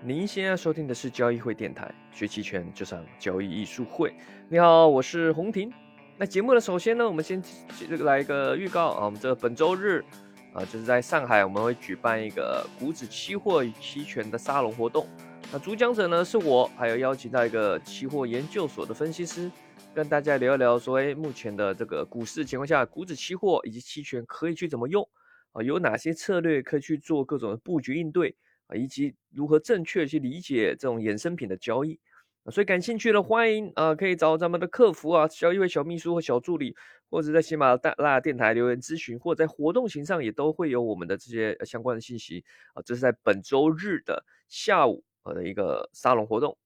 您现在收听的是交易会电台，学期权就上交易艺术会。你好，我是洪婷。那节目呢，首先呢，我们先这个来一个预告啊，我们这本周日啊，就是在上海，我们会举办一个股指期货与期权的沙龙活动。那主讲者呢是我，还有邀请到一个期货研究所的分析师，跟大家聊一聊，说哎，目前的这个股市情况下，股指期货以及期权可以去怎么用啊？有哪些策略可以去做各种的布局应对？啊，以及如何正确去理解这种衍生品的交易啊，所以感兴趣的欢迎啊，可以找咱们的客服啊，交易位小秘书或小助理，或者在喜马拉雅电台留言咨询，或者在活动型上也都会有我们的这些相关的信息啊。这是在本周日的下午呃的一个沙龙活动。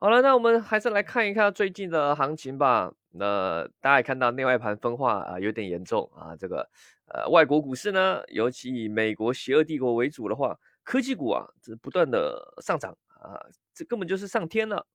好了，那我们还是来看一看最近的行情吧。那大家也看到内外盘分化啊，有点严重啊。这个呃，外国股市呢，尤其以美国邪恶帝国为主的话。科技股啊，这不断的上涨啊，这根本就是上天了。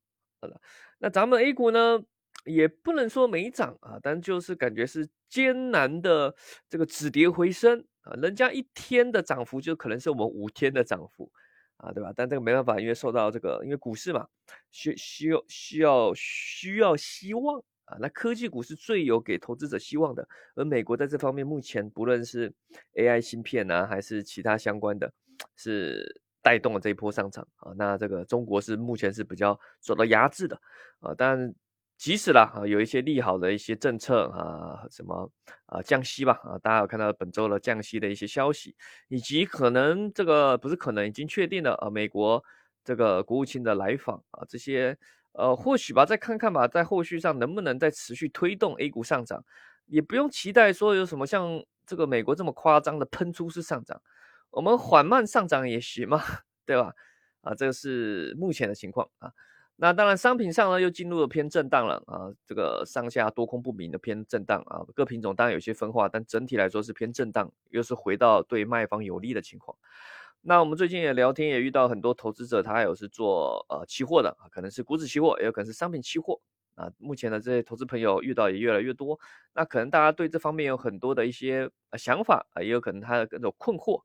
那咱们 A 股呢，也不能说没涨啊，但就是感觉是艰难的这个止跌回升啊。人家一天的涨幅就可能是我们五天的涨幅啊，对吧？但这个没办法，因为受到这个，因为股市嘛，需需要需要需要希望啊。那科技股是最有给投资者希望的，而美国在这方面目前不论是 AI 芯片啊，还是其他相关的。是带动了这一波上涨啊，那这个中国是目前是比较受到压制的啊，但即使啦啊，有一些利好的一些政策啊，什么啊降息吧啊，大家有看到本周的降息的一些消息，以及可能这个不是可能已经确定了啊，美国这个国务卿的来访啊，这些呃或许吧，再看看吧，在后续上能不能再持续推动 A 股上涨，也不用期待说有什么像这个美国这么夸张的喷出式上涨。我们缓慢上涨也行嘛，对吧？啊，这个是目前的情况啊。那当然，商品上呢又进入了偏震荡了啊，这个上下多空不明的偏震荡啊。各品种当然有些分化，但整体来说是偏震荡，又是回到对卖方有利的情况。那我们最近也聊天，也遇到很多投资者，他有是做呃期货的啊，可能是股指期货，也有可能是商品期货啊。目前的这些投资朋友遇到也越来越多，那可能大家对这方面有很多的一些想法啊，也有可能他的各种困惑。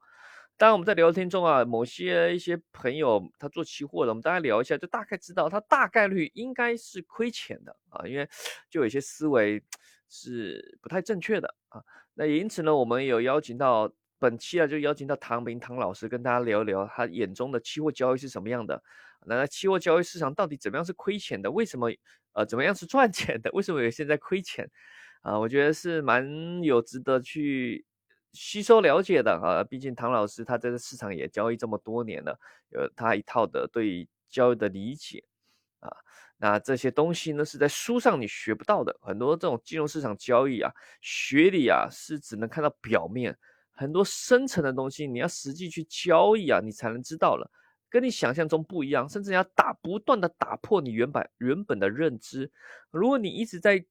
当然，我们在聊天中啊，某些一些朋友他做期货的，我们大家聊一下，就大概知道他大概率应该是亏钱的啊，因为就有些思维是不太正确的啊。那因此呢，我们有邀请到本期啊，就邀请到唐明唐老师跟大家聊一聊他眼中的期货交易是什么样的。那期货交易市场到底怎么样是亏钱的？为什么呃怎么样是赚钱的？为什么有现在亏钱？啊，我觉得是蛮有值得去。吸收了解的啊，毕竟唐老师他在这市场也交易这么多年了，有他一套的对交易的理解啊。那这些东西呢，是在书上你学不到的。很多这种金融市场交易啊，学理啊是只能看到表面，很多深层的东西你要实际去交易啊，你才能知道了，跟你想象中不一样，甚至要打不断的打破你原本原本的认知。如果你一直在。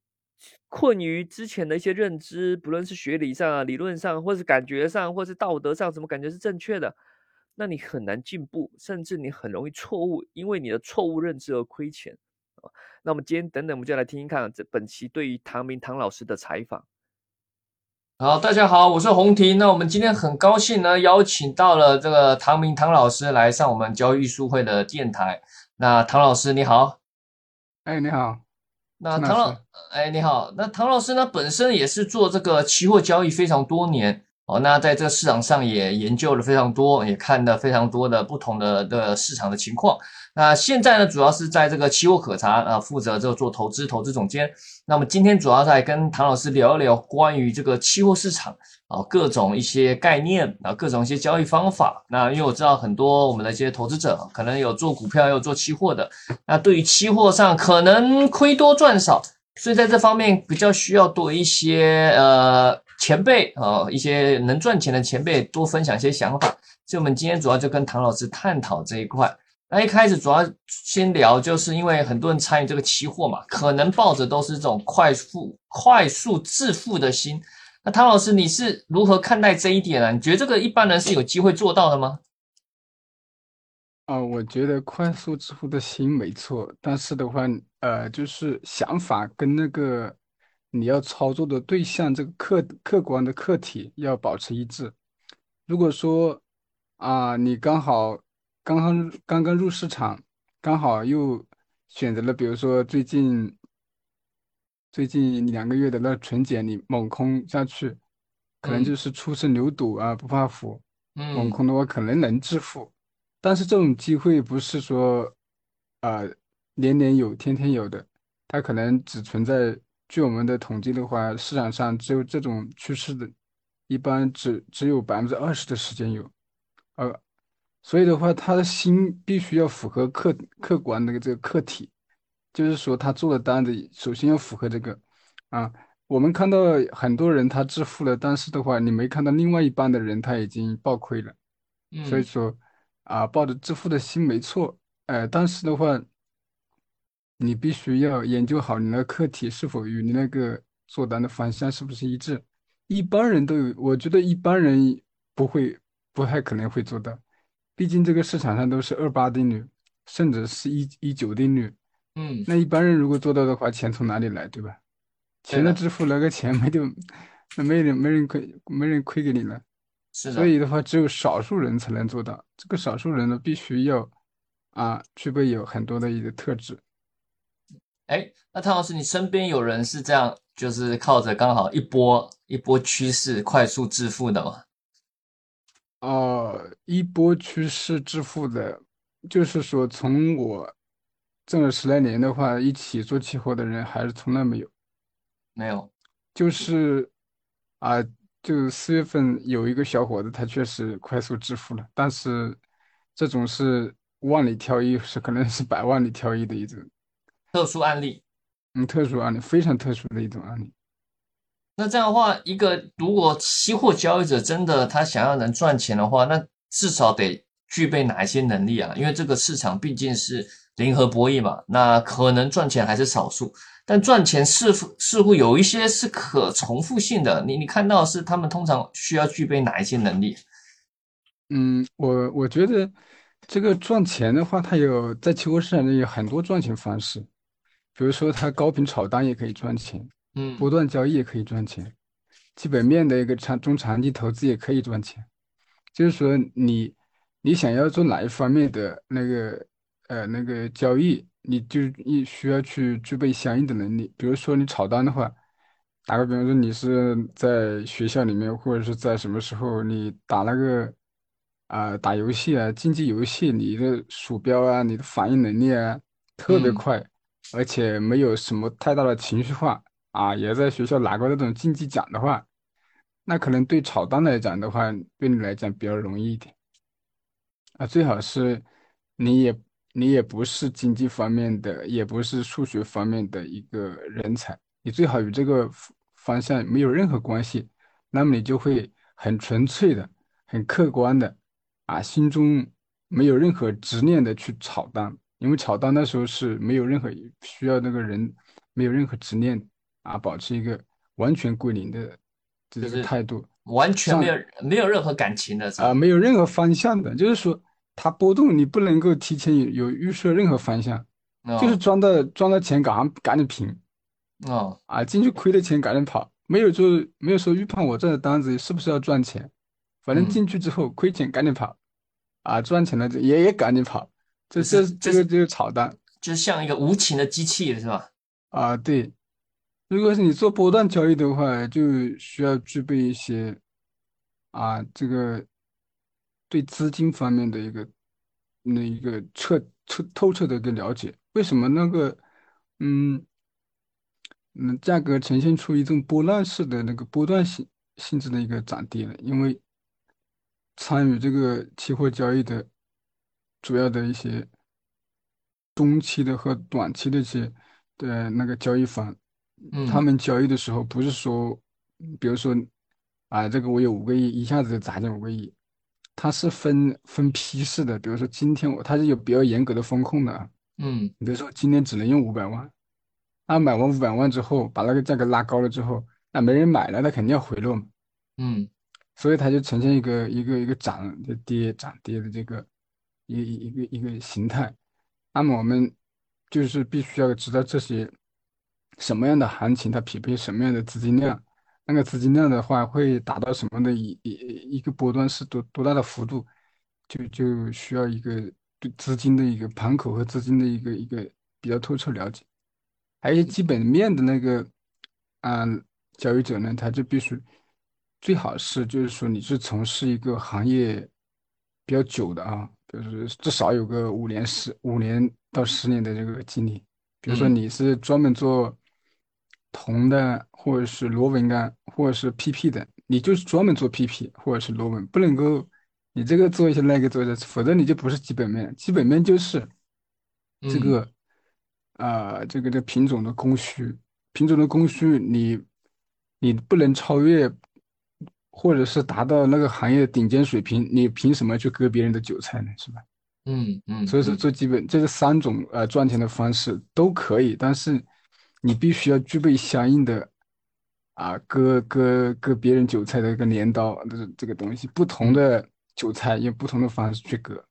困于之前的一些认知，不论是学理上、啊、理论上，或是感觉上，或是道德上，什么感觉是正确的，那你很难进步，甚至你很容易错误，因为你的错误认知而亏钱啊。那我们今天等等，我们就来听听看这本期对于唐明唐老师的采访。好，大家好，我是洪婷。那我们今天很高兴呢，邀请到了这个唐明唐老师来上我们交易书会的电台。那唐老师你好，哎，你好。那唐老，哎，你好。那唐老师呢，本身也是做这个期货交易非常多年哦。那在这个市场上也研究了非常多，也看了非常多的不同的的市场的情况。那现在呢，主要是在这个期货可查啊，负责这个做投资投资总监。那么今天主要在跟唐老师聊一聊关于这个期货市场。啊，各种一些概念啊，各种一些交易方法。那因为我知道很多我们的一些投资者可能有做股票，有做期货的。那对于期货上可能亏多赚少，所以在这方面比较需要多一些呃前辈啊，一些能赚钱的。前辈多分享一些想法。所以我们今天主要就跟唐老师探讨这一块。那一开始主要先聊，就是因为很多人参与这个期货嘛，可能抱着都是这种快速快速致富的心。那唐老师，你是如何看待这一点呢？你觉得这个一般人是有机会做到的吗？啊，我觉得快速致富的心没错，但是的话，呃，就是想法跟那个你要操作的对象这个客客观的客体要保持一致。如果说啊，你刚好刚刚刚刚入市场，刚好又选择了，比如说最近最近两个月的那纯碱，你猛空下去，可能嗯就是初生牛犊啊，不怕虎。猛嗯空的话可能能致富，但是这种机会不是说，呃，年年有、天天有的，它可能只存在。据我们的统计的话，市场上只有这种趋势的，一般只只有百分之二十的时间有，呃，所以的话，他的心必须要符合客客观的这个客体，就是说他做的单子首先要符合这个啊。我们看到很多人他致富了，但是的话，你没看到另外一半的人他已经爆亏了。所以嗯，说啊，抱着致富的心没错，呃，但是的话，你必须要研究好你的课题是否与你那个做单的方向是不是一致。一般人都有，我觉得一般人不会，不太可能会做到，毕竟这个市场上都是二八定律，甚至是一一九定律。嗯，那一般人如果做到的话，钱从哪里来，对吧？钱的支付那个钱没就，那没人没人亏，没人亏给你了。是的。所以的话，只有少数人才能做到。这个少数人呢，必须要啊，具备有很多的一个特质。哎，那汤老师，你身边有人是这样，就是靠着刚好一波一波趋势快速致富的吗？哦，一波趋势致富的，就是说从我挣了十来年的话，一起做期货的人还是从来没有。没有。就是啊，就四月份有一个小伙子，他确实快速致富了，但是这种是万里挑一，是可能是百万里挑一的一种，特殊案例。嗯，特殊案例，非常特殊的一种案例。那这样的话，一个如果期货交易者真的他想要能赚钱的话，那至少得具备哪一些能力啊？因为这个市场毕竟是零和博弈嘛，那可能赚钱还是少数，但赚钱似乎似乎有一些是可重复性的。你你看到是他们通常需要具备哪一些能力？嗯，我我觉得这个赚钱的话，它有在期货市场里有很多赚钱方式，比如说它高频炒单也可以赚钱，嗯波段交易也可以赚钱，基本面的一个长中长期投资也可以赚钱。就是说你你想要做哪一方面的那个呃那个交易，你就你需要去具备相应的能力。比如说你炒单的话，打个比方说，你是在学校里面或者是在什么时候你打那个啊、打游戏啊竞技游戏，你的鼠标啊你的反应能力啊特别嗯快，而且没有什么太大的情绪化啊，也在学校拿过那种竞技奖的话。那可能对炒单来讲的话，对你来讲比较容易一点啊。最好是你也你也不是经济方面的，也不是数学方面的一个人才，你最好与这个方向没有任何关系，那么你就会很纯粹的、很客观的啊，心中没有任何执念的去炒单，因为炒单那时候是没有任何需要那个人没有任何执念啊，保持一个完全归零的这个态度。完全没有没有任何感情的啊、吧？没有任何方向的，就是说它波动你不能够提前有有预设任何方向，就是哦赚到赚到钱赶上赶紧平哦，啊，进去亏的钱赶紧跑，没有就没有说预判我这个单子是不是要赚钱，反正嗯进去之后亏钱赶紧跑，啊，赚钱了也也赶紧跑，这是这这个就是炒单就是像一个无情的机器是吧？啊，对，如果是你做波段交易的话，就需要具备一些啊，这个对资金方面的一个那一个彻彻透彻的一个了解。为什么那个嗯嗯价格呈现出一种波浪式的那个波段性性质的一个涨跌呢？因为参与这个期货交易的主要的一些中期的和短期的一些的那个交易方，他嗯们交易的时候不是说，比如说啊，这个我有五个亿，一下子就砸进五个亿，它是分分批次的。比如说今天我它是有比较严格的风控的啊，嗯比如说今天只能用五百万，那买完五百万之后，把那个价格拉高了之后，那没人买了，那肯定要回落嘛。嗯所以它就呈现一个一个一个涨的跌涨跌的这个一一一个一个形态。那么我们就是必须要知道这些什么样的行情它匹配什么样的资金量，那个资金量的话会达到什么的一一一个波段是多多大的幅度，就就需要一个对资金的一个盘口和资金的一个一个比较透彻了解。还有基本面的那个，啊，交易者呢，他就必须最好是就是说你是从事一个行业比较久的啊，就是至少有个五年十五年到十年的这个经历。比如说你是专门做铜的，或者是螺纹钢，或者是 PP 的，你就是专门做 PP 或者是螺纹，不能够你这个做一些那个做一下，否则你就不是基本面。基本面就是这嗯个啊、这个这品种的供需，品种的供需你你不能超越，或者是达到那个行业的顶尖水平，你凭什么去割别人的韭菜呢？是吧？嗯嗯所以说嗯最基本这是三种呃赚钱的方式都可以，但是你必须要具备相应的啊割割割别人韭菜的一个镰刀，这是这个东西，不同嗯，的韭菜用不同的方式去割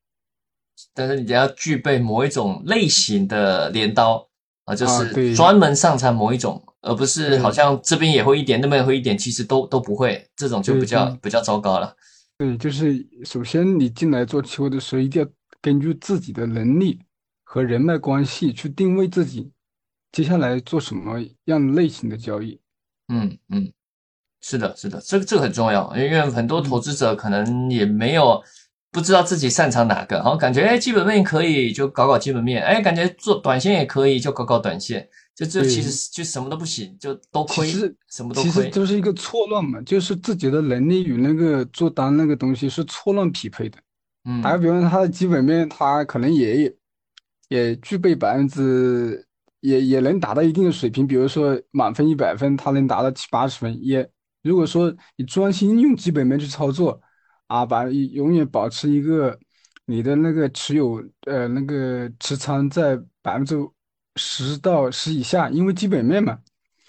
但是你要具备某一种类型的镰刀啊，就啊，是对专门擅长某一种，而不是好像这边也会一点，那边也会一点，其实都都不会，这种就比较比较糟糕了。对，就是首先你进来做期货的时候，一定要根据自己的能力和人脉关系去定位自己接下来做什么样类型的交易。嗯嗯。是的，是的，这个这个很重要，因为很多投嗯，资者可能也没有不知道自己擅长哪个，然后感觉哎基本面可以就搞搞基本面，哎感觉做短线也可以就搞搞短线，就这其。实就什么都不行，就都亏，其实什么都其实亏。就是一个错乱嘛，就是自己的能力与那个做单那个东西是错乱匹配的。打个嗯比方，它的基本面它可能也也具备百分之，也也能达到一定的水平，比如说满分一百分，他能达到七八十分。也如果说你专心用基本面去操作，啊，把永远保持一个你的那个持有呃那个持仓在百分之十到十以下，因为基本面嘛。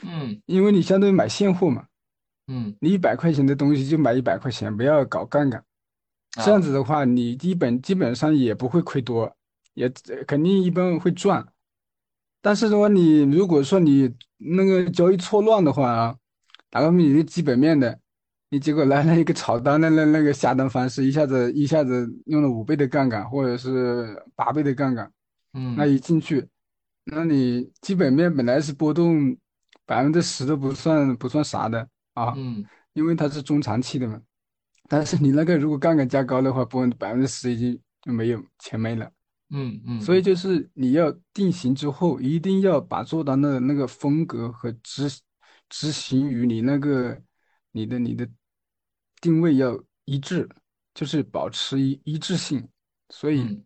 嗯因为你相当于买现货嘛，嗯你一百块钱的东西就买一百块钱，不要搞杠杆。这样啊子的话，你基本基本上也不会亏多，也呃肯定一般会赚。但是的话，你如果说你那个交易错乱的话啊，打个比你的基本面的，你结果来了一个炒单的那那个下单方式，一下子一下子用了五倍的杠杆或者是八倍的杠杆，嗯那嗯一进去，那你基本面本来是波动百分之十都不算不算啥的啊，嗯因为它是中长期的嘛。但是你那个如果杠杆加高的话，波动百分之十已经就没有钱没了。嗯嗯所以就是你要定型之后，一定要把做单的那个风格和执执行与你那个你的你的定位要一致，就是保持一一致性。所以嗯。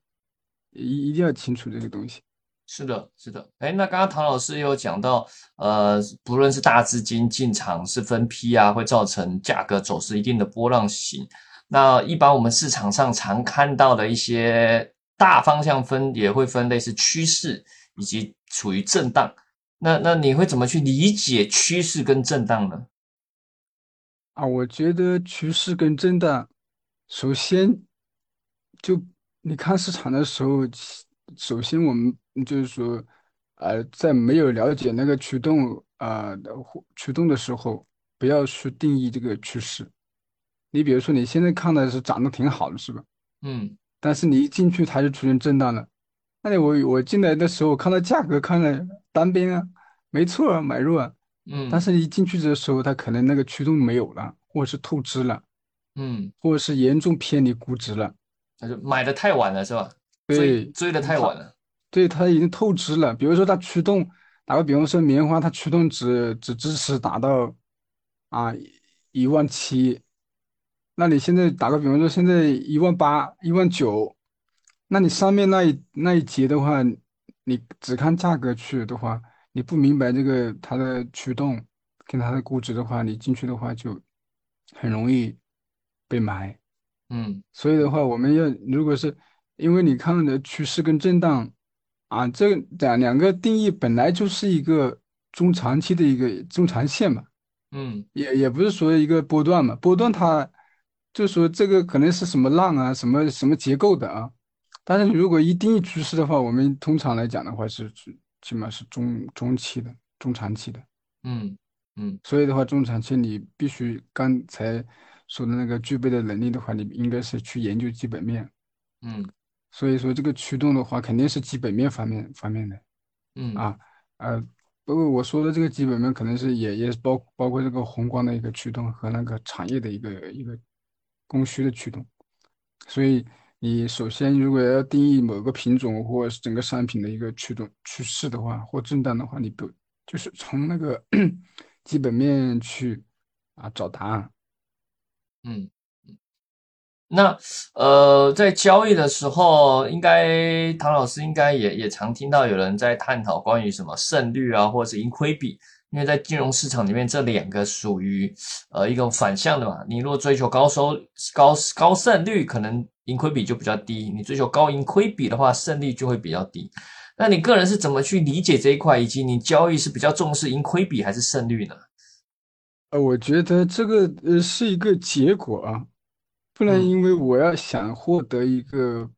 一一定要清楚这个东西。是的，是的，哎，那刚刚唐老师有讲到，呃，不论是大资金进场是分批啊，会造成价格走势一定的波浪形。那一般我们市场上常看到的一些大方向分，也会分类似趋势以及处于震荡。那那你会怎么去理解趋势跟震荡呢？啊，我觉得趋势跟震荡，首先就你看市场的时候，首先我们就是说，呃，在没有了解那个驱动啊驱动的时候，不要去定义这个趋势。你比如说，你现在看的是涨得挺好的，是吧？嗯但是你一进去，它就出现震荡了。那你我我进来的时候，看到价格看了单边啊，没错啊，买入啊。嗯但嗯是你一进去的时候，它可能那个驱动没有了，或者是透支了，嗯，或者是严重偏离估值了。那就买的太晚了是吧？对，追的太晚了。对，它已经透支了。比如说它驱动，打个比方说棉花，它驱动只只支持达到啊一万七，那你现在打个比方说现在一万八、一万九，那你上面那一那一节的话，你只看价格去的话，你不明白这个它的驱动跟它的估值的话，你进去的话就很容易被埋。嗯。所以的话，我们要如果是因为你看的趋势跟震荡啊，这两两个定义本来就是一个中长期的一个中长线嘛，嗯。也也不是说一个波段嘛，波段它就说这个可能是什么浪啊，什么什么结构的啊，但是如果一定义趋势的话，我们通常来讲的话是起码是中中期的、中长期的。嗯嗯。所以的话，中长期你必须刚才说的那个具备的能力的话，你应该是去研究基本面，嗯。所以说这个驱动的话，肯定是基本面方面方面的嗯。啊，呃，不过我说的这个基本面可能是也也包包括这个宏观的一个驱动和那个产业的一个一个供需的驱动。所以你首先如果要定义某个品种或是整个商品的一个驱动趋势的话，或震荡的话，你不就是从那个 基本面去啊找答案。嗯。那呃，在交易的时候，应该唐老师应该也也常听到有人在探讨关于什么胜率啊，或者是盈亏比，因为在金融市场里面，这两个属于呃一种反向的嘛。你如果追求高收高高胜率，可能盈亏比就比较低；你追求高盈亏比的话，胜率就会比较低。那你个人是怎么去理解这一块，以及你交易是比较重视盈亏比还是胜率呢？呃，我觉得这个呃是一个结果啊。不能因为我要想获得一个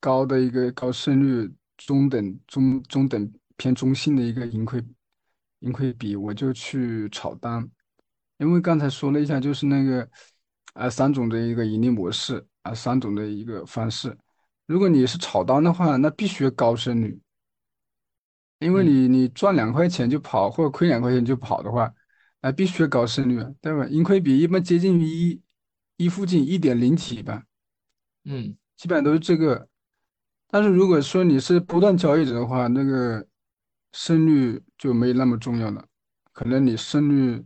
高的一个高胜率、中等中中等偏中性的一个盈亏盈亏比，我就去炒单。因为刚才说了一下，就是那个啊三种的一个盈利模式啊三种的一个方式。如果你是炒单的话，那必须高胜率，因为你你赚两块钱就跑，或者亏两块钱就跑的话，那必须高胜率，对吧？盈亏比一般接近于一。一附近一点零几吧，嗯，基本上都是这个。但是如果说你是波段交易者的话，那个胜率就没那么重要了，可能你胜率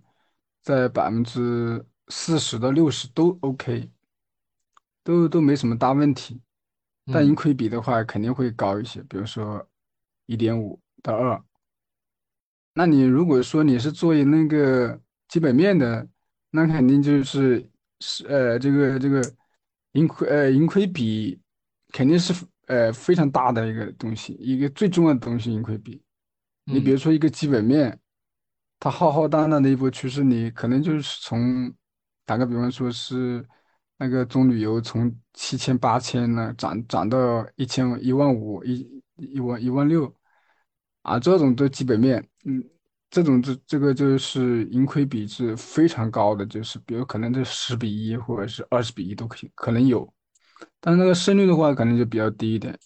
在百分之四十到六十都 OK，都都没什么大问题。但盈亏比的话肯定会高一些，比如说一点五到二。那你如果说你是做那个基本面的，那肯定就是。是呃，这个这个盈亏呃盈亏比肯定是呃非常大的一个东西，一个最重要的东西。盈亏比，你比如说一个基本面，它浩浩荡荡的一波趋势，你可能就是从打个比方说是那个中旅游从七千八千呢涨涨到一千一万五一一万一万六啊，这种的基本面，嗯。这种这这个就是盈亏比是非常高的，就是比如可能这十比一或者是二十比一都可以可能有，但是那个胜率的话可能就比较低一点。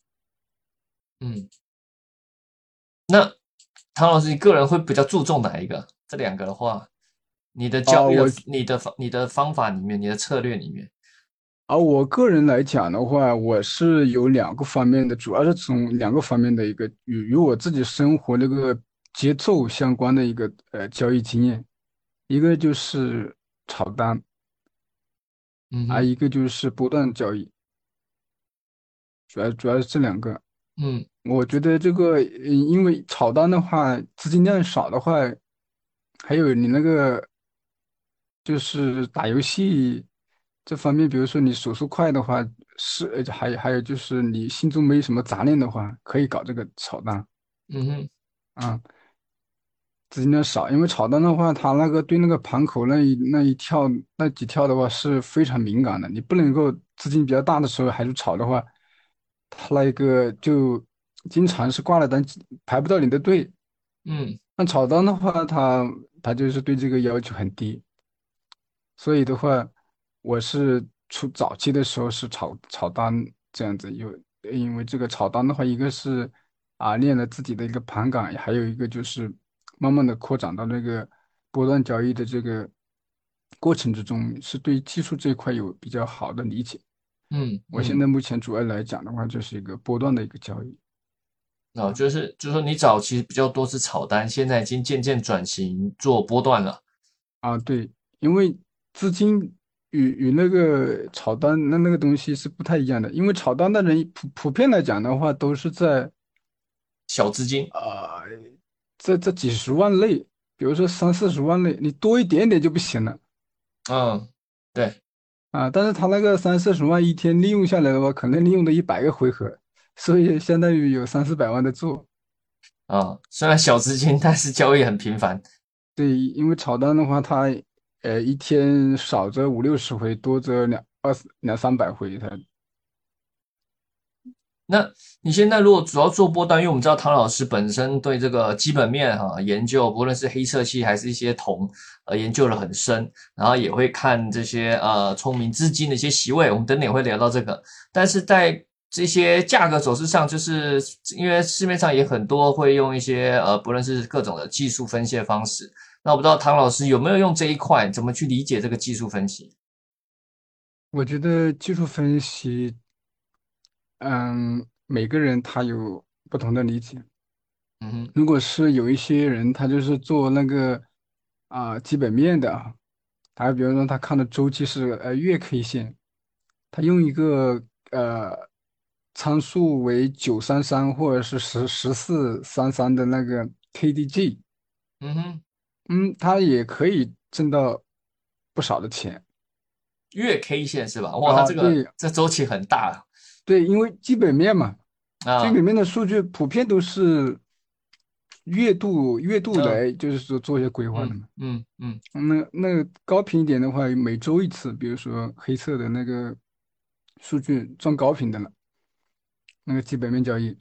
嗯，那唐老师，你个人会比较注重哪一个？这两个的话，你的交易、你的方、你的方法里面，你的策略里面。啊我个人来讲的话，我是有两个方面的，主要是从两个方面的一个与与我自己生活那个。节奏相关的一个呃交易经验，一个就是炒单，嗯，啊，一个就是波段交易，主要主要是这两个。嗯，我觉得这个，因为炒单的话，资金量少的话，还有你那个就是打游戏这方面，比如说你手速快的话，是还还有就是你心中没什么杂念的话，可以搞这个炒单。嗯哼，啊。资金量少，因为炒单的话，它那个对那个盘口那一那一跳那几跳的话是非常敏感的。你不能够资金比较大的时候还是炒的话，它那个就经常是挂了单排不到你的队。嗯，那炒单的话，他他就是对这个要求很低。所以的话，我是出早期的时候是炒炒单这样子，有因为这个炒单的话，一个是啊练了自己的一个盘感，还有一个就是。慢慢的扩展到那个波段交易的这个过程之中，是对技术这一块有比较好的理解。嗯，我现在目前主要来讲的话，就是一个波段的一个交易。哦，就是就是说你早期比较多是炒单，现在已经渐渐转型做波段了。啊，对，因为资金与与那个炒单那那个东西是不太一样的，因为炒单的人普普遍来讲的话，都是在小资金啊。在这几十万内，比如说三四十万内，你多一点点就不行了。嗯，对，啊，但是他那个三四十万一天利用下来的话，可能利用的一百个回合，所以相当于有三四百万的做。啊，虽然小资金，但是交易很频繁。对，因为炒单的话，它呃一天少则五六十回，多则两二两三百回，它。那你现在如果主要做波段，因为我们知道唐老师本身对这个基本面哈研究，不论是黑色系还是一些铜，呃研究的很深，然后也会看这些呃聪明资金的一些席位，我们等也会聊到这个。但是在这些价格走势上，就是因为市面上也很多会用一些呃，不论是各种的技术分析的方式。那我不知道唐老师有没有用这一块，怎么去理解这个技术分析？我觉得技术分析，嗯，每个人他有不同的理解。嗯哼，如果是有一些人，他就是做那个啊基本面的啊，他比如说他看的周期是呃月 K 线，他用一个呃参数为九三三或者是十十四三三的那个 KDJ，嗯哼，嗯，它也可以挣到不少的钱。月 K 线是吧？哇，它这个这周期很大。对，因为基本面嘛，啊，基本面的数据普遍都是月度月度来，就是说做一些规划的嘛。嗯嗯。那那高频一点的话，每周一次，比如说黑色的那个数据装高频的了，那个基本面交易。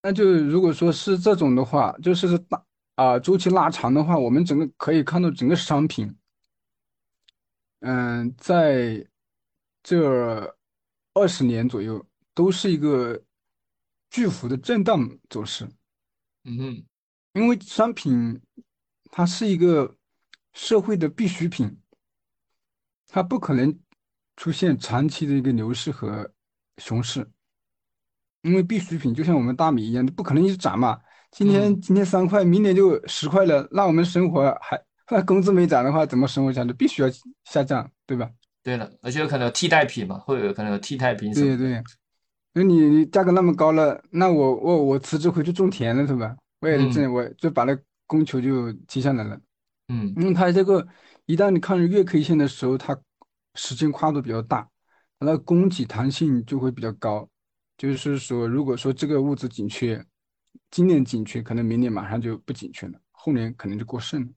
那就如果说是这种的话，就是大啊周期拉长的话，我们整个可以看到整个商品。嗯，在这二十年左右，都是一个巨幅的震荡走势。嗯哼，因为商品它是一个社会的必需品，它不可能出现长期的一个牛市和熊市。因为必需品就像我们大米一样，不可能一直涨嘛。今天今天三块，明年就十块了，那我们生活还？那工资没涨的话，怎么生活下去？必须要下降，对吧？对了，而且有可能有替代品嘛，会有可能有替代品。对对，那你你价格那么高了，那我我我辞职回去种田了，是吧？我也能挣，我就把那供求就提下来了。嗯，因为它这个一旦你看月 K 线的时候，它时间跨度比较大，那供给弹性就会比较高。就是说，如果说这个物资紧缺，今年紧缺，可能明年马上就不紧缺了，后年可能就过剩了。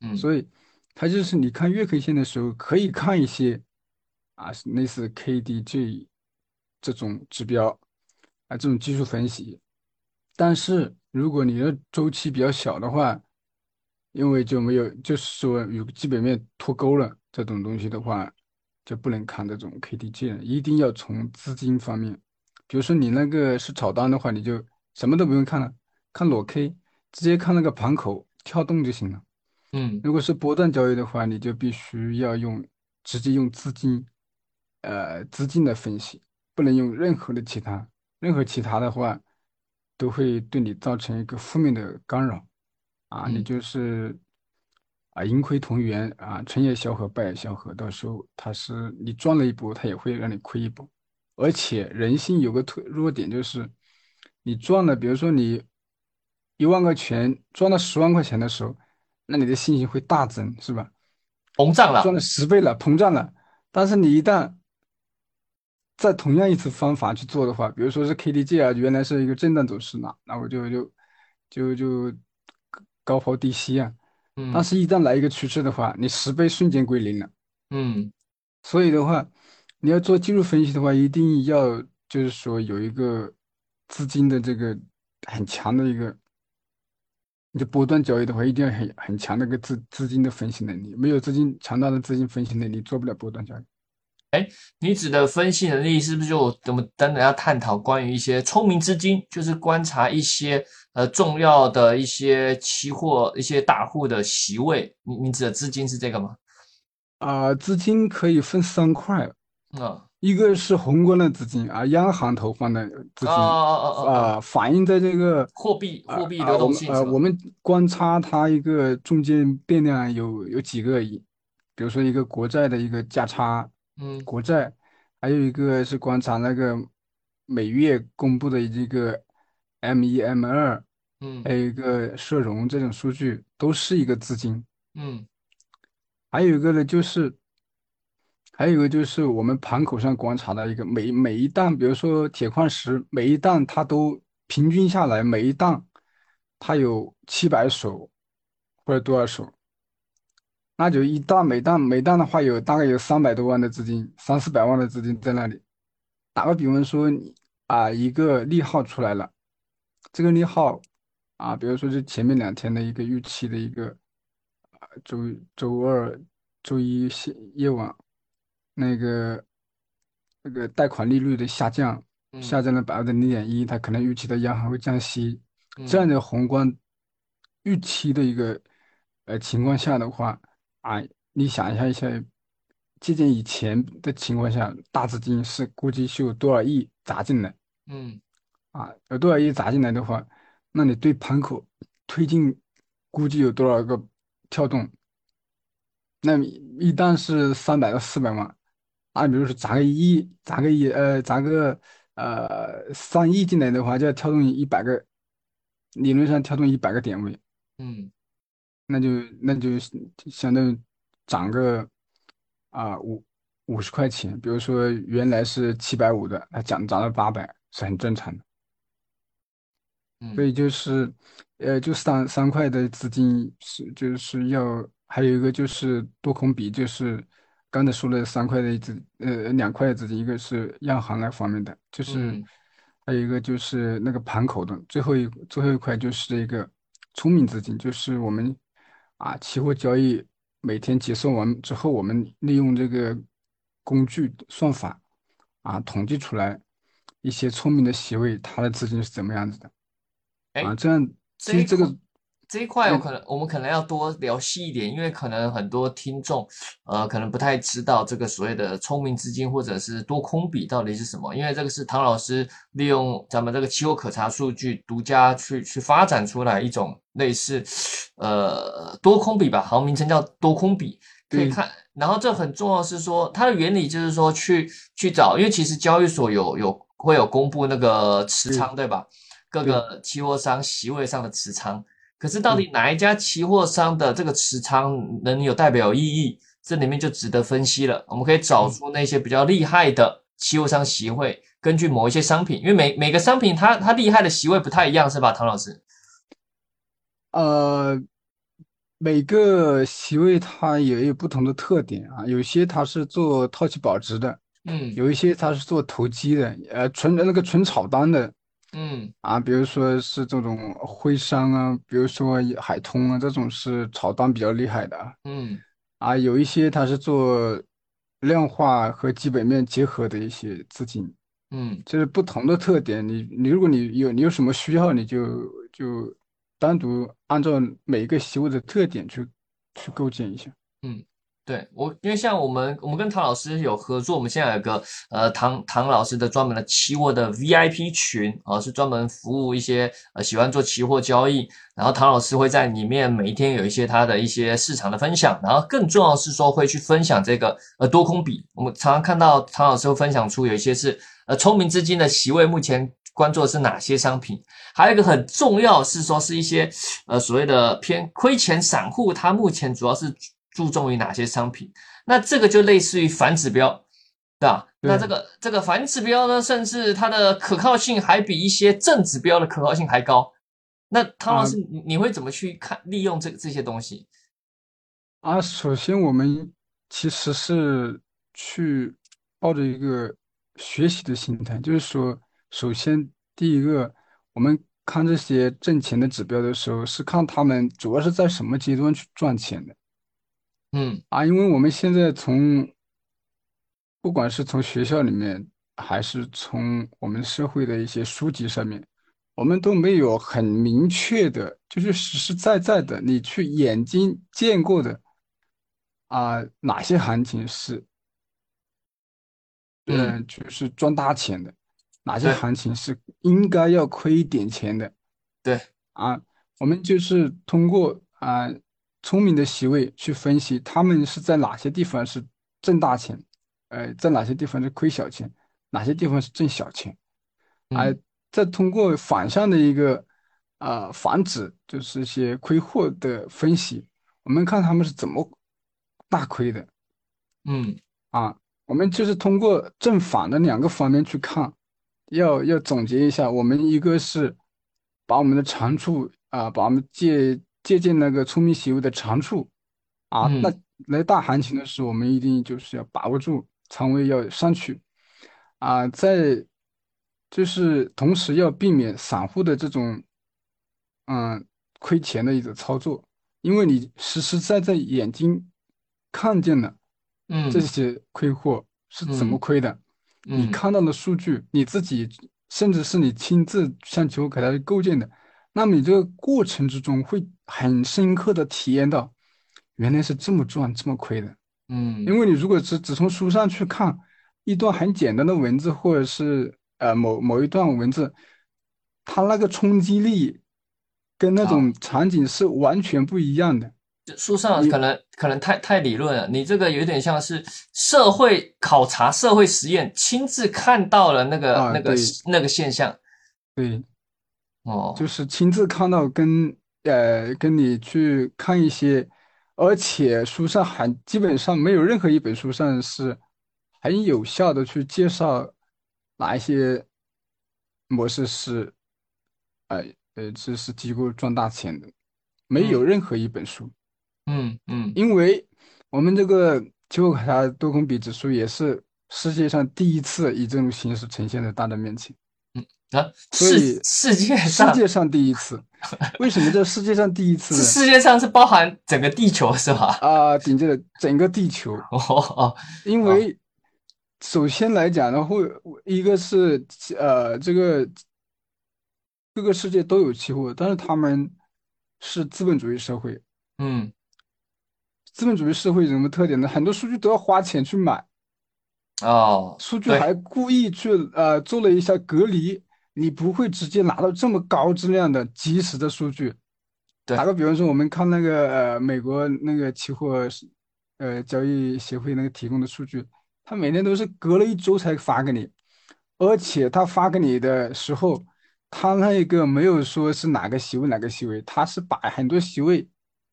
嗯所以，它就是你看月 K 线的时候，可以看一些啊，类似 KDJ 这种指标啊，这种技术分析。但是，如果你的周期比较小的话，因为就没有，就是说有基本面脱钩了这种东西的话，就不能看这种 KDJ 了。一定要从资金方面，比如说你那个是炒单的话，你就什么都不用看了，看裸 K，直接看那个盘口跳动就行了。嗯，如果是波段交易的话，你就必须要用直接用资金，呃，资金的分析，不能用任何的其他，任何其他的话，都会对你造成一个负面的干扰，啊，你就是啊盈亏同源啊，成也萧何，败也萧何，到时候他是你赚了一波，他也会让你亏一波，而且人性有个特弱点就是，你赚了，比如说你一万块钱赚了十万块钱的时候。那你的信心会大增，是吧？膨胀了，赚了十倍了，膨胀了。但是你一旦在同样一次方法去做的话，比如说是 KDJ 啊，原来是一个震荡走势嘛，那我就就就就高抛低吸啊。嗯。但是，一旦来一个趋势的话，你十倍瞬间归零了。嗯。所以的话，你要做技术分析的话，一定要就是说有一个资金的这个很强的一个。你就波段交易的话，一定要很很强的一个资资金的分析能力。没有资金强大的资金分析能力，做不了波段交易。哎，你指的分析能力是不是就我们等等要探讨关于一些聪明资金，就是观察一些呃重要的一些期货一些大户的席位？你你指的资金是这个吗？啊，资金可以分三块。啊。一个是宏观的资金啊，央行投放的资金啊，反映在这个货币货币流动性。啊，我们观察它一个中间变量有有几个，比如说一个国债的一个价差，嗯，国债，还有一个是观察那个每月公布的一个 M 一 M 二，嗯，还有一个社融这种数据，都是一个资金，嗯，还有一个呢就是。还有一个就是我们盘口上观察的一个每每一档，比如说铁矿石，每一档它都平均下来，每一档它有七百手或者多少手，那就一档每档每档的话有大概有三百多万的资金，三四百万的资金在那里。打个比方说，啊，一个利好出来了，这个利好啊，比如说是前面两天的一个预期的一个啊周周二、周一夜晚。那个那个贷款利率的下降下降了百分之零点一，它可能预期的央行会降息，这样嗯的宏观预期的一个呃情况下的话，啊，你想一下一下，借鉴以前的情况下，大资金是估计是有多少亿砸进来嗯啊？有多少亿砸进来的话，那你对盘口推进估计有多少个跳动？那么一旦是三百到四百万，啊，比如说砸个一亿，砸个亿，呃，砸个呃三亿进来的话，就要跳动一百个，理论上跳动一百个点位，嗯那就那就相当于涨个啊五五十块钱，比如说原来是七百五的，它涨涨到八百，是很正常的。所嗯以就是，呃，就三三块的资金是就是要，还有一个就是多空比，就是刚才说了三块的资，呃，两块的资金，一个是央行那方面的，就是嗯还有一个就是那个盘口的，最后一最后一块就是一个聪明资金，就是我们啊期货交易每天结算完之后，我们利用这个工具算法啊统计出来一些聪明的席位，它的资金是怎么样子的。啊，哎，这样其实这个，这一块有嗯，可能我们可能要多聊细一点，因为可能很多听众呃可能不太知道这个所谓的聪明资金或者是多空比到底是什么，因为这个是唐老师利用咱们这个期货可查数据独家去去发展出来一种类似呃多空比吧，好像，名称叫多空比，可以看。然后这很重要是说它的原理就是说去去找，因为其实交易所有有会有公布那个持对仓，对吧？各对个期货商席位上的持仓，可是到，底哪一家期货商的这个持仓能有代表意义？这里面就值得分析了。我们可以找嗯，出那些比较厉害的期货商协会，根据某一些商品，因为每每个商品它它厉害的席位不太一样，是吧，唐老师？呃，每个席位它也有不同的特点啊，有些它是做套期保值的，嗯有一些它是做投机的，呃，纯那个纯炒单的嗯啊，比如说是这种徽商啊，比如说海通啊，这种是炒单比较厉害的啊，嗯啊，有一些它是做量化和基本面结合的一些资金。嗯。就是不同的特点，你你如果你有你有什么需要，你就就单独按照每一个席位的特点去去构建一下。嗯，对我，因为像我们，我们跟唐老师有合作，我们现在有个呃唐唐老师的专门的期货的 VIP 群啊、是专门服务一些呃喜欢做期货交易，然后唐老师会在里面每一天有一些他的一些市场的分享，然后更重要是说会去分享这个呃多空比，我们常常看到唐老师会分享出有一些是呃聪明资金的席位目前关注的是哪些商品。还有一个很重要是说，是一些呃所谓的偏亏钱散户，他目前主要是注重于哪些商品？那这个就类似于反指标，对吧？那这，个这个反指标呢，甚至它的可靠性还比一些正指标的可靠性还高。那汤老啊师，你你会怎么去看利用这这些东西？啊，首先我们其实是去抱着一个学习的心态，就是说，首先第一个，我们看这些挣钱的指标的时候，是看他们主要是在什么阶段去赚钱的嗯。啊，因为我们现在从不管是从学校里面，还是从我们社会的一些书籍上面，我们都没有很明确的，就是实实在在的，你去眼睛见过的啊，哪些行情是，嗯，呃，就是赚大钱的，哪些对。行情是应该要亏一点钱的对，啊？我们就是通过啊聪明的席位去分析，他们是在哪些地方是挣大钱，呃，在哪些地方是亏小钱，哪些地方是挣小钱。哎，嗯再通过反向的一个啊、防止，就是一些亏货的分析，我们看他们是怎么大亏的嗯啊。我们就是通过正反的两个方面去看，要要总结一下，我们一个是把我们的长处啊，把我们借借鉴那个聪明习位的长处。啊，那嗯来大行情的时候，我们一定就是要把握住仓位要上去。啊，在就是同时要避免散户的这种嗯亏钱的一个操作，因为你实实在在眼睛看见了这嗯些亏货是怎么嗯亏的。你嗯。看到的数据，你自己甚至是你亲自向球给他构建的，那么你这个过程之中会很深刻的体验到，原来是这么赚这么亏的。嗯因为你如果只只从书上去看一段很简单的文字，或者是呃某某一段文字，它那个冲击力跟那啊种场景是完全不一样的。就书上可能可能太太理论了，你这个有点像是社会考察、社会实验，亲自看到了那个、啊那个那个现象对，哦，就是亲自看到跟呃跟你去看一些，而且书上还基本上没有任何一本书上是很有效的去介绍哪一些模式是，呃呃是是机构赚大钱的，没有任何一本书，嗯嗯。因为我们这个期货考察多空比指数也是世界上第一次以这种形式呈现在大家面前。啊，世世界上世界上第一次，为什么叫世界上第一次呢？世界上是包含整个地球是吧？啊，顶着整个地球，哦哦，因为首先来讲的话，一个是呃，这个各个世界都有期货，但是他们是资本主义社会。嗯资本主义社会有什么特点呢？很多数据都要花钱去买，哦，数据还故意去呃做了一下隔离，你不会直接拿到这么高质量的及时的数据。对打个比方说，我们看那个呃美国那个期货是呃交易协会那个提供的数据，他每天都是隔了一周才发给你，而且他发给你的时候，他那个没有说是哪个席位哪个席位，他是把很多席位。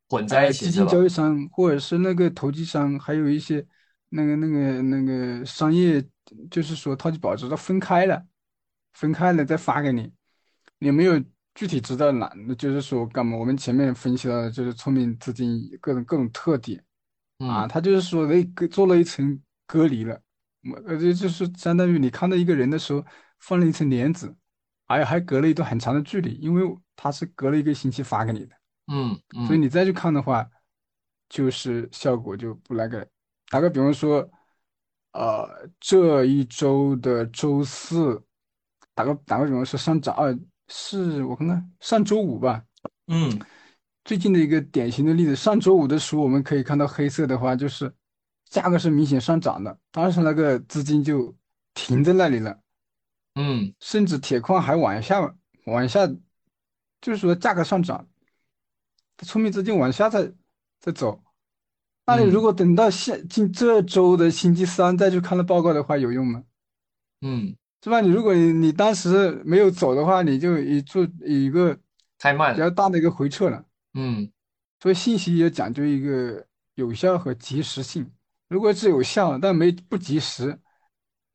混在呃，一起？基金交易商或者是那个投机商，还有一些那个那个那个商业，就是说套期保值的分开了，分开了再发给你，你没有具体知道哪，就是说干嘛？我们前面分析到的就是聪明资金各种各种特点啊，他就是说那隔做了一层隔离了，呃，这就是相当于你看到一个人的时候放了一层帘子，还还隔了一段很长的距离，因为他是隔了一个星期发给你的。嗯嗯所以你再去看的话，就是效果就不那个。打个比方说，呃，这一周的周四，打个打个比方说上涨，二，是我看看上周五吧，嗯。最近的一个典型的例子，上周五的时候我们可以看到黑色的话，就是价格是明显上涨的，当时那个资金就停在那里了，嗯。甚至铁矿还往下往下，就是说价格上涨，聪明资金往下再再走。那你如嗯果等到下今这周的星期三再去看了报告的话，有用吗？嗯，是吧？你如果你你当时没有走的话，你就一做一个比太慢比。较大的一个回撤了。嗯所以信息也讲究一个有效和及时性。如果是有效但没不及时，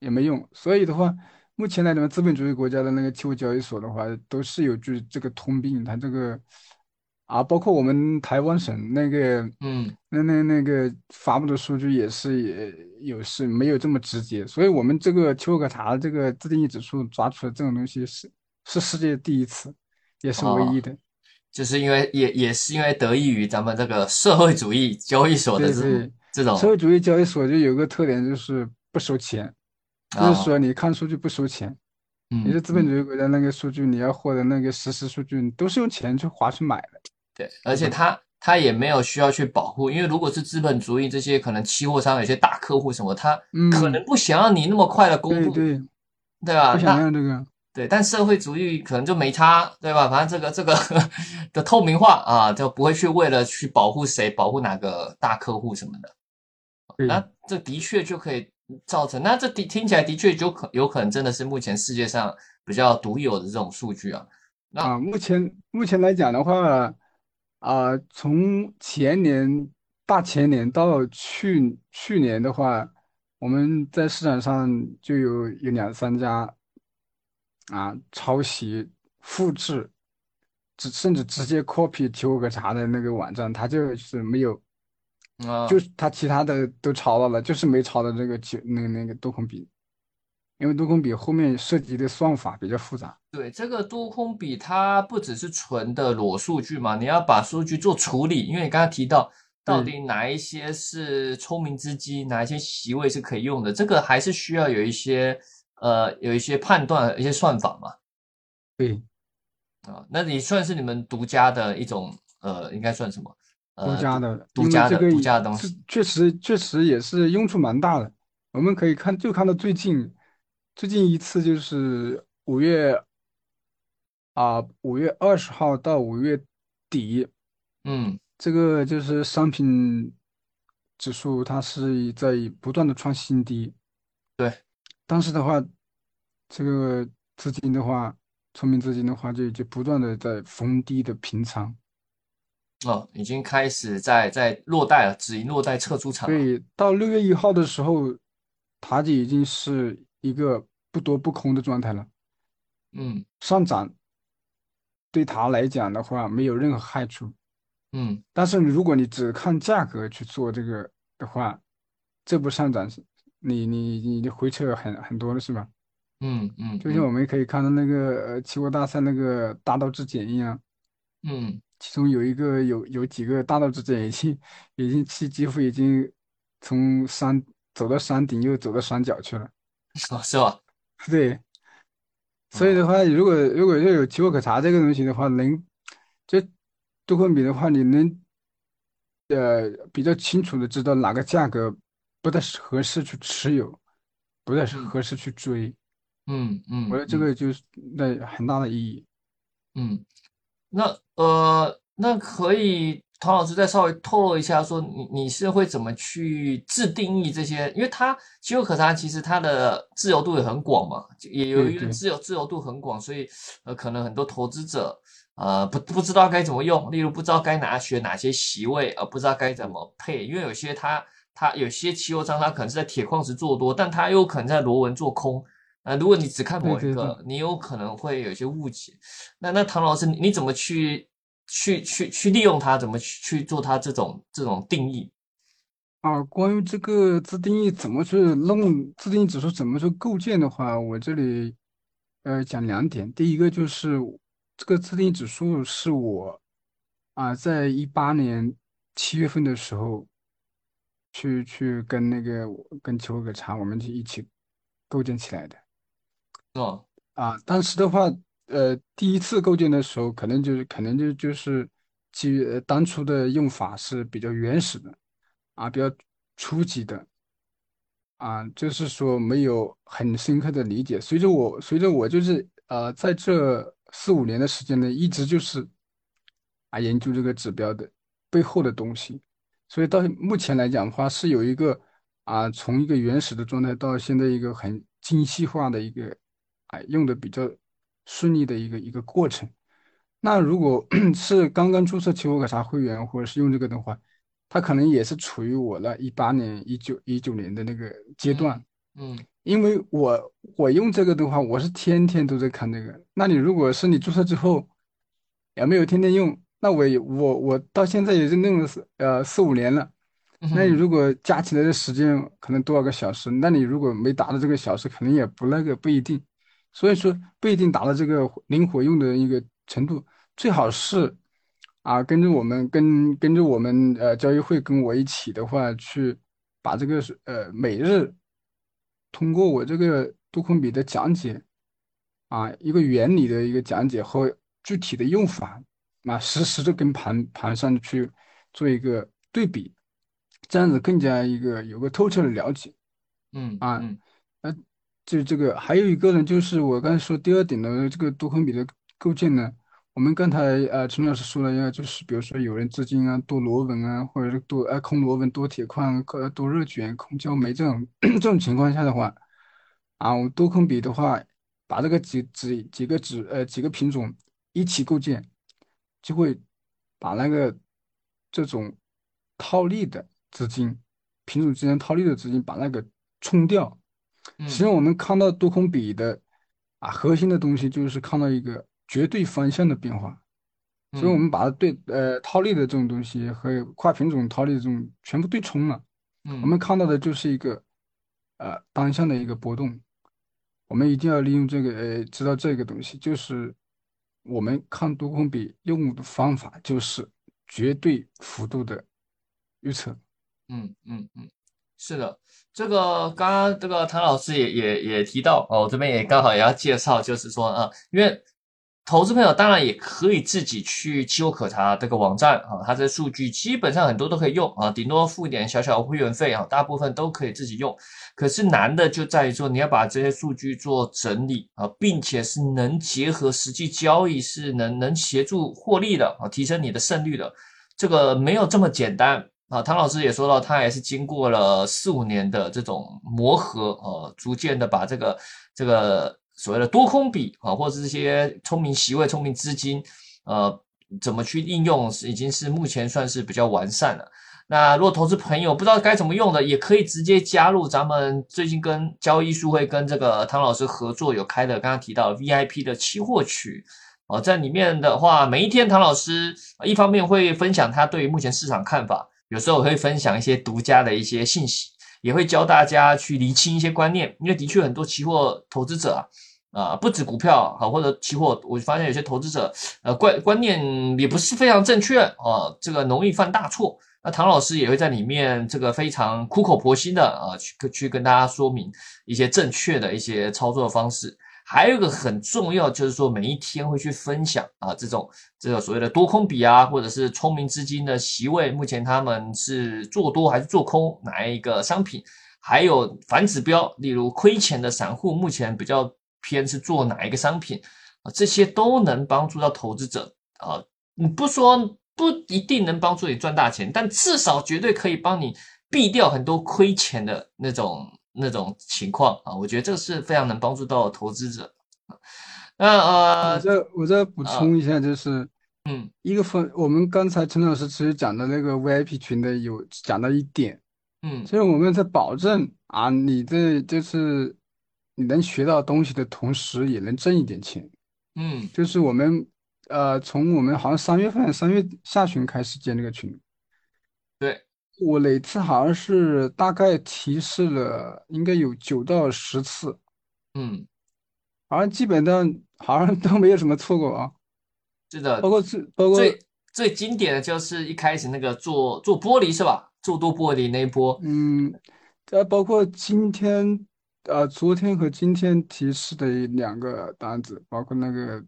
也没用。所以的话，目前来讲，资本主义国家的那个期货交易所的话，都是有句这个通病，它这个啊，包括我们台湾省那个嗯那那那个发布的数据也是也有是没有这么直接，所以我们这个期货可查这个自定义指数抓出来这种东西是是世界第一次，也是唯一的。就是因为也也是因为得益于咱们这个社会主义交易所的这种这种社会主义交易所就有个特点，就是不收钱，就是说你看数据不收钱。你是嗯资本主义国家那个数据，你要获得那个实时数据，你都是用钱去花去买的。对，而且他他也没有需要去保护，因为如果是资本主义这些可能期货商有些大客户什么，他嗯可能不想要你那么快的公布，对对，对吧？不想那要这个。对，但社会主义可能就没差，对吧？反正这个这个的透明化啊，就不会去为了去保护谁，保护哪个大客户什么的。那这的确就可以造成，那这的听起来的确就可有可能真的是目前世界上比较独有的这种数据啊。那啊，目前目前来讲的话，啊，从前年大前年到去去年的话，我们在市场上就有有两三家啊抄袭、复制，直甚至直接 copy 期货可查的那个网站，它就是没有，啊，就是它其他的都抄到了，就是没抄到这个酒那个那个多孔比，因为多空比后面涉及的算法比较复杂。对，这个多空比它不只是纯的裸数据嘛，你要把数据做处理，因为你刚刚提到到底哪一些是聪明之机，哪一些席位是可以用的，这个还是需要有一些呃有一些判断，一些算法嘛。对，啊，那你算是你们独家的一种呃，应该算什么？呃独家的，独家的，独家的东西，确实确实也是用处蛮大的。我们可以看，就看到最近最近一次就是五月啊，五月二十号到五月底，嗯。这个就是商品指数，它是在不断的创新低。对，当时的话，这个资金的话，聪明资金的话，就就不断的在逢低的平仓。哦，已经开始在在落袋了，止盈落袋撤出场。对，到六月一号的时候，它就已经是一个不多不空的状态了。嗯，上涨对他来讲的话，没有任何害处。嗯，但是如果你只看价格去做这个的话，这波上涨是，你你你的回撤很很多了，是吧？嗯嗯，就像我们可以看到那个呃期货大赛那个大道至简一样，嗯，其中有一个有有几个大道至简已经已经几几乎已经从山走到山顶又走到山脚去了，是吧？对，所以的话，如果如果要有期货可查这个东西的话，能就。多空比的话，你能呃比较清楚的知道哪个价格不太合适去持有，不太合适去追。嗯嗯，我觉得这个就是那很大的意义。嗯，那呃，那可以唐老师再稍微透露一下，说你你是会怎么去自定义这些？因为它期货可查其实它的自由度也很广嘛，也有一个自由自由度很广，所以呃可能很多投资者。呃，不不知道该怎么用，例如不知道该拿选哪些席位，而不知道该怎么配，因为有些它它有些期货商它可能是在铁矿石做多，但它又可能在螺纹做空。呃，如果你只看某一个，你有可能会有一些误解。那那唐老师，你怎么去去去去利用它？怎么去去做它这种这种定义？啊，关于这个自定义怎么去弄自定义指数怎么去构建的话，我这里呃讲两点，第一个就是。这个自定义指数是我啊，在一八年七月份的时候，去去跟那个跟邱哥查，我们就一起构建起来的。哦，啊，当时的话，呃，第一次构建的时候，可能就是可能就就是基于当初的用法是比较原始的，啊，比较初级的，啊，就是说没有很深刻的理解。随着我随着我就是呃，在这。四五年的时间呢，一直就是啊研究这个指标的背后的东西，所以到目前来讲的话，是有一个啊从一个原始的状态到现在一个很精细化的一个啊用的比较顺利的一个一个过程。那如果 是刚刚注册期货可查会员或者是用这个的话，他可能也是处于我那一八年、一九一九年的那个阶段，嗯。因为我我用这个的话，我是天天都在看这个。那你如果是你注册之后，也没有天天用，那我也我我到现在也是弄了四呃四五年了。那你如果加起来的时间可能多少个小时？那你如果没达到这个小时，可能也不那个不一定。所以说不一定达到这个灵活用的一个程度。最好是啊，跟着我们跟跟着我们呃交易会跟我一起的话，去把这个呃每日。通过我这个多空比的讲解，啊，一个原理的一个讲解和具体的用法，啊，实时的跟盘盘上去做一个对比，这样子更加一个有个透彻的了解，嗯啊，呃，就这个还有一个呢，就是我刚才说第二点的这个多空比的构建呢，我们刚才呃陈老师说了一下，就是比如说有人资金啊多螺纹啊，或者是多呃空螺纹多铁矿呃多热卷空焦煤这种 这种情况下的话，啊，我多空比的话，把这个几几几个指呃几个品种一起构建，就会把那个这种套利的资金品种之间套利的资金把那个冲掉。实际上我们看到多空比的啊核心的东西就是看到一个。绝对方向的变化，所以我们把它对呃套利的这种东西和跨品种套利的这种全部对冲了。嗯，我们看到的就是一个呃单向的一个波动。我们一定要利用这个呃知道这个东西，就是我们看多空比用的方法就是绝对幅度的预测。嗯嗯嗯，是的，这个刚刚这个唐老师也也也提到哦，我这边也刚好也要介绍，就是说啊，因为。投资朋友当然也可以自己去期货可查这个网站啊，它这数据基本上很多都可以用啊，顶多付一点小小会员费啊，大部分都可以自己用。可是难的就在于说，你要把这些数据做整理啊，并且是能结合实际交易，是能能协助获利的啊，提升你的胜率的，这个没有这么简单啊。唐老师也说到，他也是经过了四五年的这种磨合呃，逐渐的把这个这个。所谓的多空比啊，或者是这些聪明席位、聪明资金，呃，怎么去应用，已经是目前算是比较完善了。那如果投资朋友不知道该怎么用的，也可以直接加入咱们最近跟交易数会跟这个唐老师合作有开的，刚刚提到 VIP 的期货群哦，在里面的话，每一天唐老师一方面会分享他对于目前市场看法，有时候我会分享一些独家的一些信息。也会教大家去厘清一些观念，因为的确很多期货投资者啊，啊不止股票好或者期货，我发现有些投资者呃观观念也不是非常正确啊，这个容易犯大错。那唐老师也会在里面这个非常苦口婆心的啊去去跟大家说明一些正确的一些操作方式。还有一个很重要，就是说每一天会去分享啊，这种这个所谓的多空比啊，或者是聪明资金的席位，目前他们是做多还是做空哪一个商品？还有反指标，例如亏钱的散户目前比较偏是做哪一个商品啊？这些都能帮助到投资者啊。你不说不一定能帮助你赚大钱，但至少绝对可以帮你避掉很多亏钱的那种。那种情况啊，我觉得这个是非常能帮助到投资者。那呃，我再我再补充一下，就是嗯，一个分，我们刚才陈老师其实讲的那个 VIP 群的有讲到一点，嗯，就是我们在保证啊，你这就是你能学到东西的同时，也能挣一点钱。嗯，就是我们呃，从我们好像三月份三月下旬开始建这个群，对。我每次好像是大概提示了，应该有九到十次，嗯，好像基本上好像都没有什么错过啊。是的，包括最包括最最经典的就是一开始那个做做玻璃是吧？做多玻璃那一波，嗯，呃，包括今天呃，昨天和今天提示的两个单子，包括那个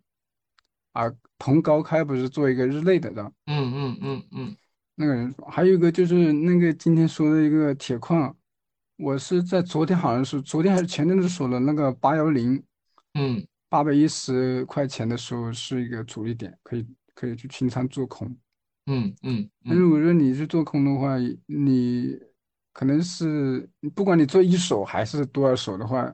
啊，同高开不是做一个日内的，是吧？嗯嗯嗯嗯。那个人说，还有一个就是那个今天说的一个铁矿，我是在昨天好像是昨天还是前天就说了那个八幺零，嗯，八百一十块钱的时候是一个主力点，可以可以去清仓做空。嗯嗯。那如果说你去做空的话，你可能是不管你做一手还是多少手的话，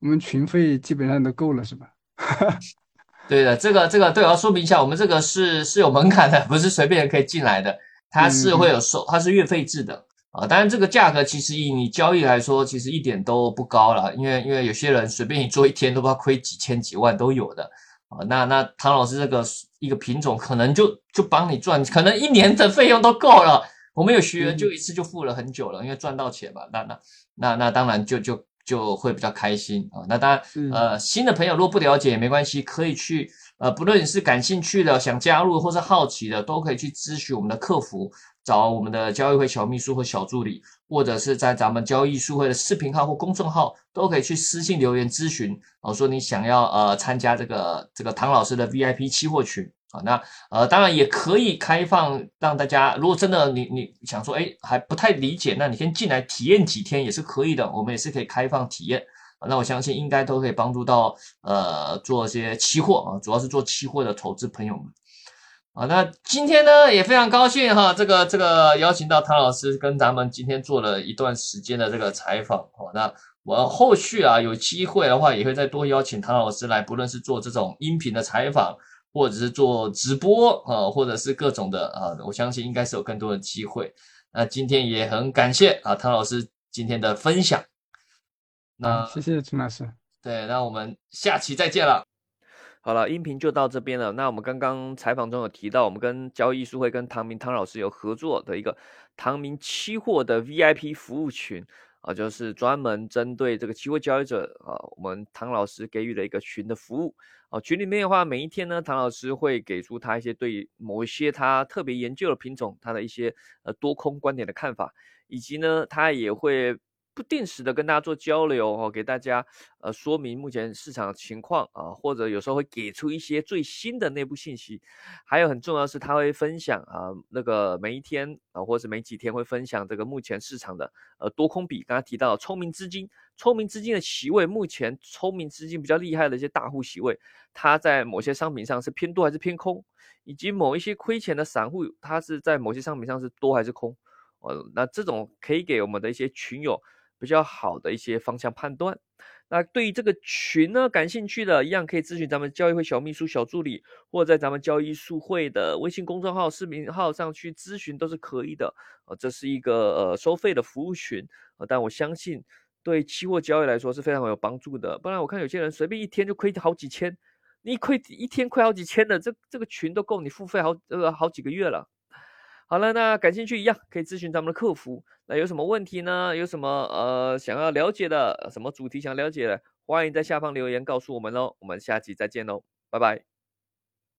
我们群费基本上都够了，是吧？对的，这个这个对，我要说明一下，我们这个是是有门槛的，不是随便可以进来的。它是会有收，它是月费制的啊。当然，这个价格其实以你交易来说，其实一点都不高了。因为因为有些人随便你做一天都不知道亏几千几万都有的啊。那那唐老师这个一个品种可能就就帮你赚，可能一年的费用都够了。我们有学员就一次就付了很久了，因为赚到钱嘛。那那那那当然就就就会比较开心啊。那当然呃新的朋友如果不了解也没关系，可以去。呃，不论你是感兴趣的、想加入或是好奇的，都可以去咨询我们的客服，找我们的交易会小秘书或小助理，或者是在咱们交易书会的视频号或公众号，都可以去私信留言咨询。哦，说你想要呃参加这个这个唐老师的 VIP 期货群啊，那呃当然也可以开放让大家，如果真的你你想说哎还不太理解，那你先进来体验几天也是可以的，我们也是可以开放体验。那我相信应该都可以帮助到呃做一些期货啊，主要是做期货的投资朋友们啊。那今天呢也非常高兴哈，这个这个邀请到唐老师跟咱们今天做了一段时间的这个采访哦。那我后续啊有机会的话也会再多邀请唐老师来，不论是做这种音频的采访，或者是做直播啊，或者是各种的啊，我相信应该是有更多的机会。那今天也很感谢啊唐老师今天的分享。那谢谢陈老师。对，那我们下期再见了。好了，音频就到这边了。那我们刚刚采访中有提到，我们跟交易术会跟唐明唐老师有合作的一个唐明期货的 VIP 服务群啊，就是专门针对这个期货交易者啊，我们唐老师给予了一个群的服务啊，群里面的话，每一天呢，唐老师会给出他一些对某一些他特别研究的品种，他的一些呃多空观点的看法，以及呢，他也会。不定时的跟大家做交流哦，给大家呃说明目前市场情况啊，或者有时候会给出一些最新的内部信息。还有很重要的是，他会分享啊那个每一天啊，或者每几天会分享这个目前市场的呃多空比。刚刚提到聪明资金，聪明资金的席位，目前聪明资金比较厉害的一些大户席位，它在某些商品上是偏多还是偏空，以及某一些亏钱的散户，它是在某些商品上是多还是空。呃，那这种可以给我们的一些群友。比较好的一些方向判断。那对于这个群呢感兴趣的，一样可以咨询咱们交易会小秘书、小助理，或者在咱们交易术会的微信公众号、视频号上去咨询都是可以的。呃，这是一个呃收费的服务群，呃，但我相信对期货交易来说是非常有帮助的。不然我看有些人随便一天就亏好几千，你亏一天亏好几千的，这这个群都够你付费好呃好几个月了。好了，那感兴趣一样可以咨询咱们的客服。那有什么问题呢？有什么呃想要了解的，什么主题想了解的，欢迎在下方留言告诉我们喽。我们下期再见喽，拜拜。